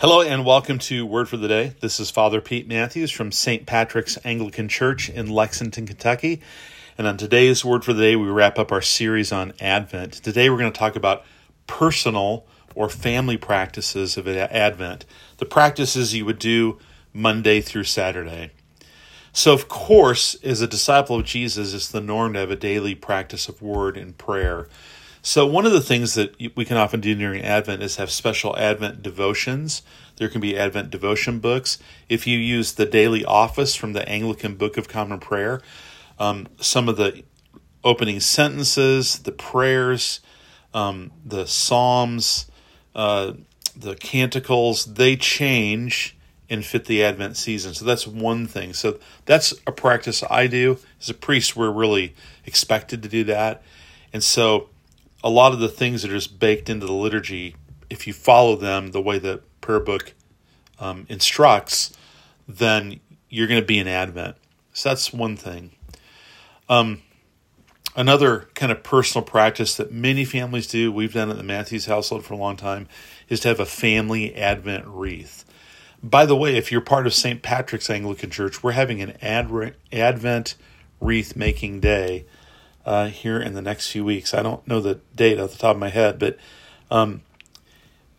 Hello and welcome to Word for the Day. This is Father Pete Matthews from St. Patrick's Anglican Church in Lexington, Kentucky. And on today's Word for the Day, we wrap up our series on Advent. Today we're going to talk about personal or family practices of Advent, the practices you would do Monday through Saturday. So, of course, as a disciple of Jesus, it's the norm to have a daily practice of word and prayer. So, one of the things that we can often do during Advent is have special Advent devotions. There can be Advent devotion books. If you use the daily office from the Anglican Book of Common Prayer, um, some of the opening sentences, the prayers, um, the Psalms, uh, the canticles, they change and fit the Advent season. So that's one thing. So that's a practice I do. As a priest, we're really expected to do that. And so a lot of the things that are just baked into the liturgy, if you follow them the way the prayer book um, instructs, then you're going to be in Advent. So that's one thing. Um, another kind of personal practice that many families do, we've done at the Matthews household for a long time, is to have a family Advent wreath. By the way, if you're part of St. Patrick's Anglican Church, we're having an Advent wreath making day uh, here in the next few weeks. I don't know the date off the top of my head, but um,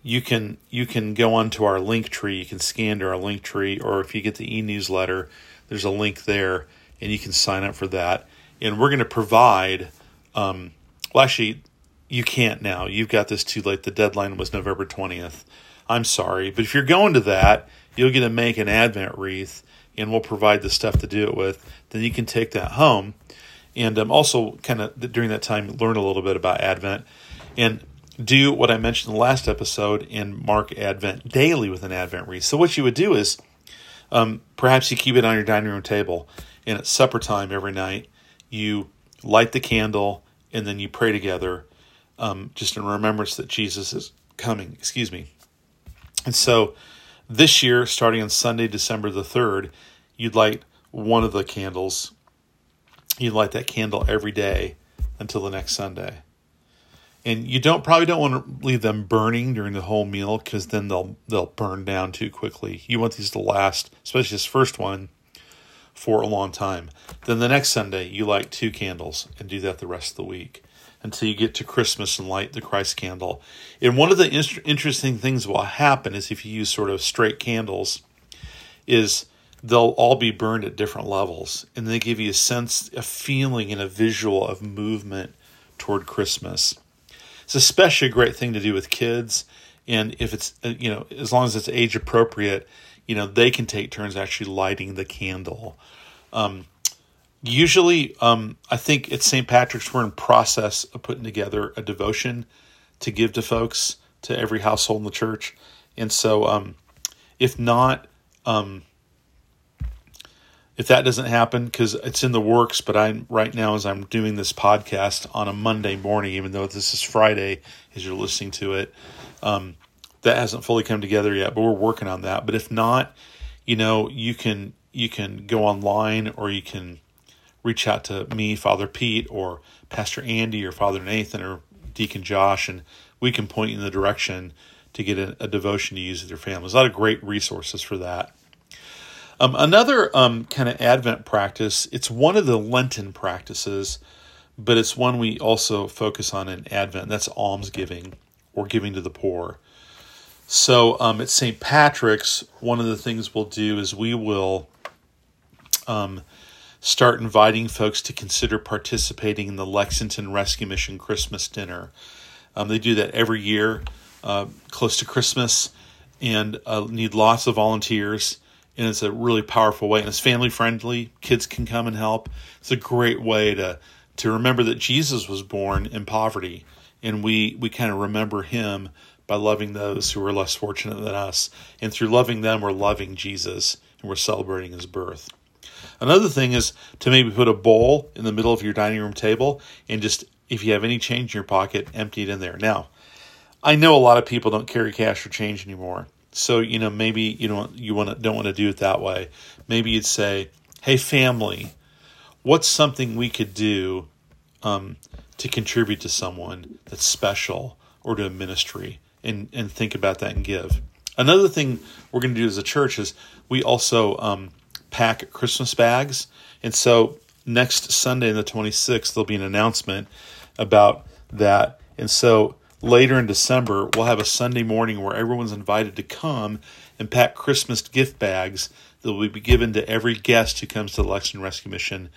you can you can go onto our link tree. You can scan to our link tree, or if you get the e newsletter, there's a link there, and you can sign up for that. And we're going to provide. Um, well, actually, you can't now. You've got this too late. The deadline was November twentieth. I'm sorry, but if you're going to that, you'll get to make an Advent wreath, and we'll provide the stuff to do it with. Then you can take that home and um, also kind of during that time learn a little bit about Advent and do what I mentioned in the last episode and mark Advent daily with an Advent wreath. So what you would do is um, perhaps you keep it on your dining room table, and at supper time every night you light the candle and then you pray together, um, just in remembrance that Jesus is coming. Excuse me. And so this year, starting on Sunday, December the third, you'd light one of the candles you light that candle every day until the next Sunday. And you don't probably don't want to leave them burning during the whole meal because then they'll they'll burn down too quickly. You want these to last, especially this first one, for a long time. Then the next Sunday you light two candles and do that the rest of the week until you get to Christmas and light the Christ candle. And one of the interesting things will happen is if you use sort of straight candles, is they'll all be burned at different levels and they give you a sense a feeling and a visual of movement toward christmas. It's especially a great thing to do with kids and if it's uh, you know as long as it's age appropriate you know they can take turns actually lighting the candle. Um, usually um, i think at st patrick's we're in process of putting together a devotion to give to folks to every household in the church. And so um, if not um, if that doesn't happen because it's in the works but i'm right now as i'm doing this podcast on a monday morning even though this is friday as you're listening to it um, that hasn't fully come together yet but we're working on that. But if not you know you can you can go online or you can reach out to me father pete or pastor andy or father nathan or deacon josh and we can point you in the direction to get a, a devotion to use with your family. There's a lot of great resources for that um, another um, kind of Advent practice, it's one of the Lenten practices, but it's one we also focus on in Advent. That's almsgiving or giving to the poor. So um, at St. Patrick's, one of the things we'll do is we will um, start inviting folks to consider participating in the Lexington Rescue Mission Christmas dinner. Um, they do that every year, uh, close to Christmas, and uh, need lots of volunteers and it's a really powerful way and it's family friendly kids can come and help. It's a great way to to remember that jesus was born in poverty and we we kind of remember him by loving those who are less fortunate than us. And through loving them we're loving jesus and we're celebrating his birth. Another thing is to maybe put a bowl in the middle of your dining room table and just if you have any change in your pocket empty it in there. Now i know a lot of people don't carry cash or change anymore so you know maybe you don't you want to don't want to do it that way. Maybe you'd say, "Hey, family, what's something we could do um, to contribute to someone that's special or to a ministry?" And and think about that and give. Another thing we're going to do as a church is we also um, pack Christmas bags. And so next Sunday, the 26th, there'll be an announcement about that. And so later in December, we'll have a Sunday morning where everyone's invited to come and pack Christmas gift bags that will be given to every guest who comes to the Lexington Rescue Mission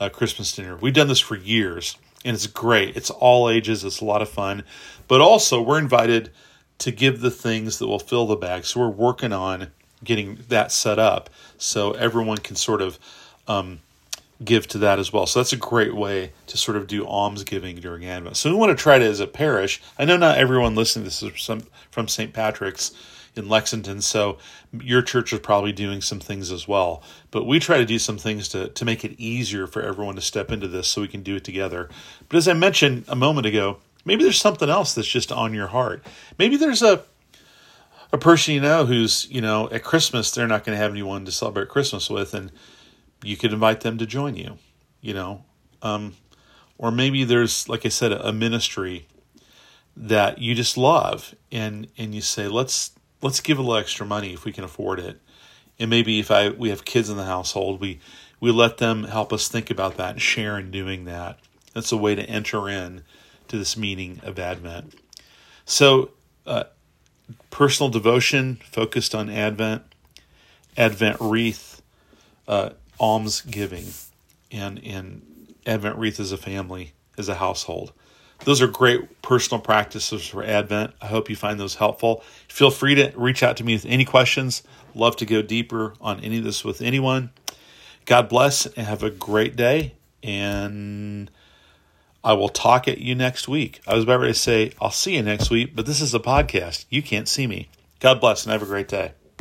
uh, Christmas dinner. We've done this for years, and it's great. It's all ages, it's a lot of fun. But also, we're invited to give the things that will fill the bag. So we're working on getting that set up so everyone can sort of um, give to that as well. So that's a great way to sort of do alms giving during Advent. So we want to try to, as a parish, I know not everyone listening this is from, from St. Patrick's in Lexington, so your church is probably doing some things as well. But we try to do some things to, to make it easier for everyone to step into this so we can do it together. But as I mentioned a moment ago, maybe there's something else that's just on your heart. Maybe there's a a person you know who's, you know, at Christmas they're not going to have anyone to celebrate Christmas with and you could invite them to join you, you know. Um, or maybe there's, like I said, a ministry that you just love, and and you say, let's let's give a little extra money if we can afford it. And maybe if I we have kids in the household, we we let them help us think about that and share in doing that. That's a way to enter in to this meaning of Advent. So, uh, personal devotion focused on Advent, Advent wreath, uh, alms giving and in Advent wreath as a family, as a household. Those are great personal practices for Advent. I hope you find those helpful. Feel free to reach out to me with any questions. Love to go deeper on any of this with anyone. God bless and have a great day. And I will talk at you next week. I was about ready to say, I'll see you next week, but this is a podcast. You can't see me. God bless and have a great day.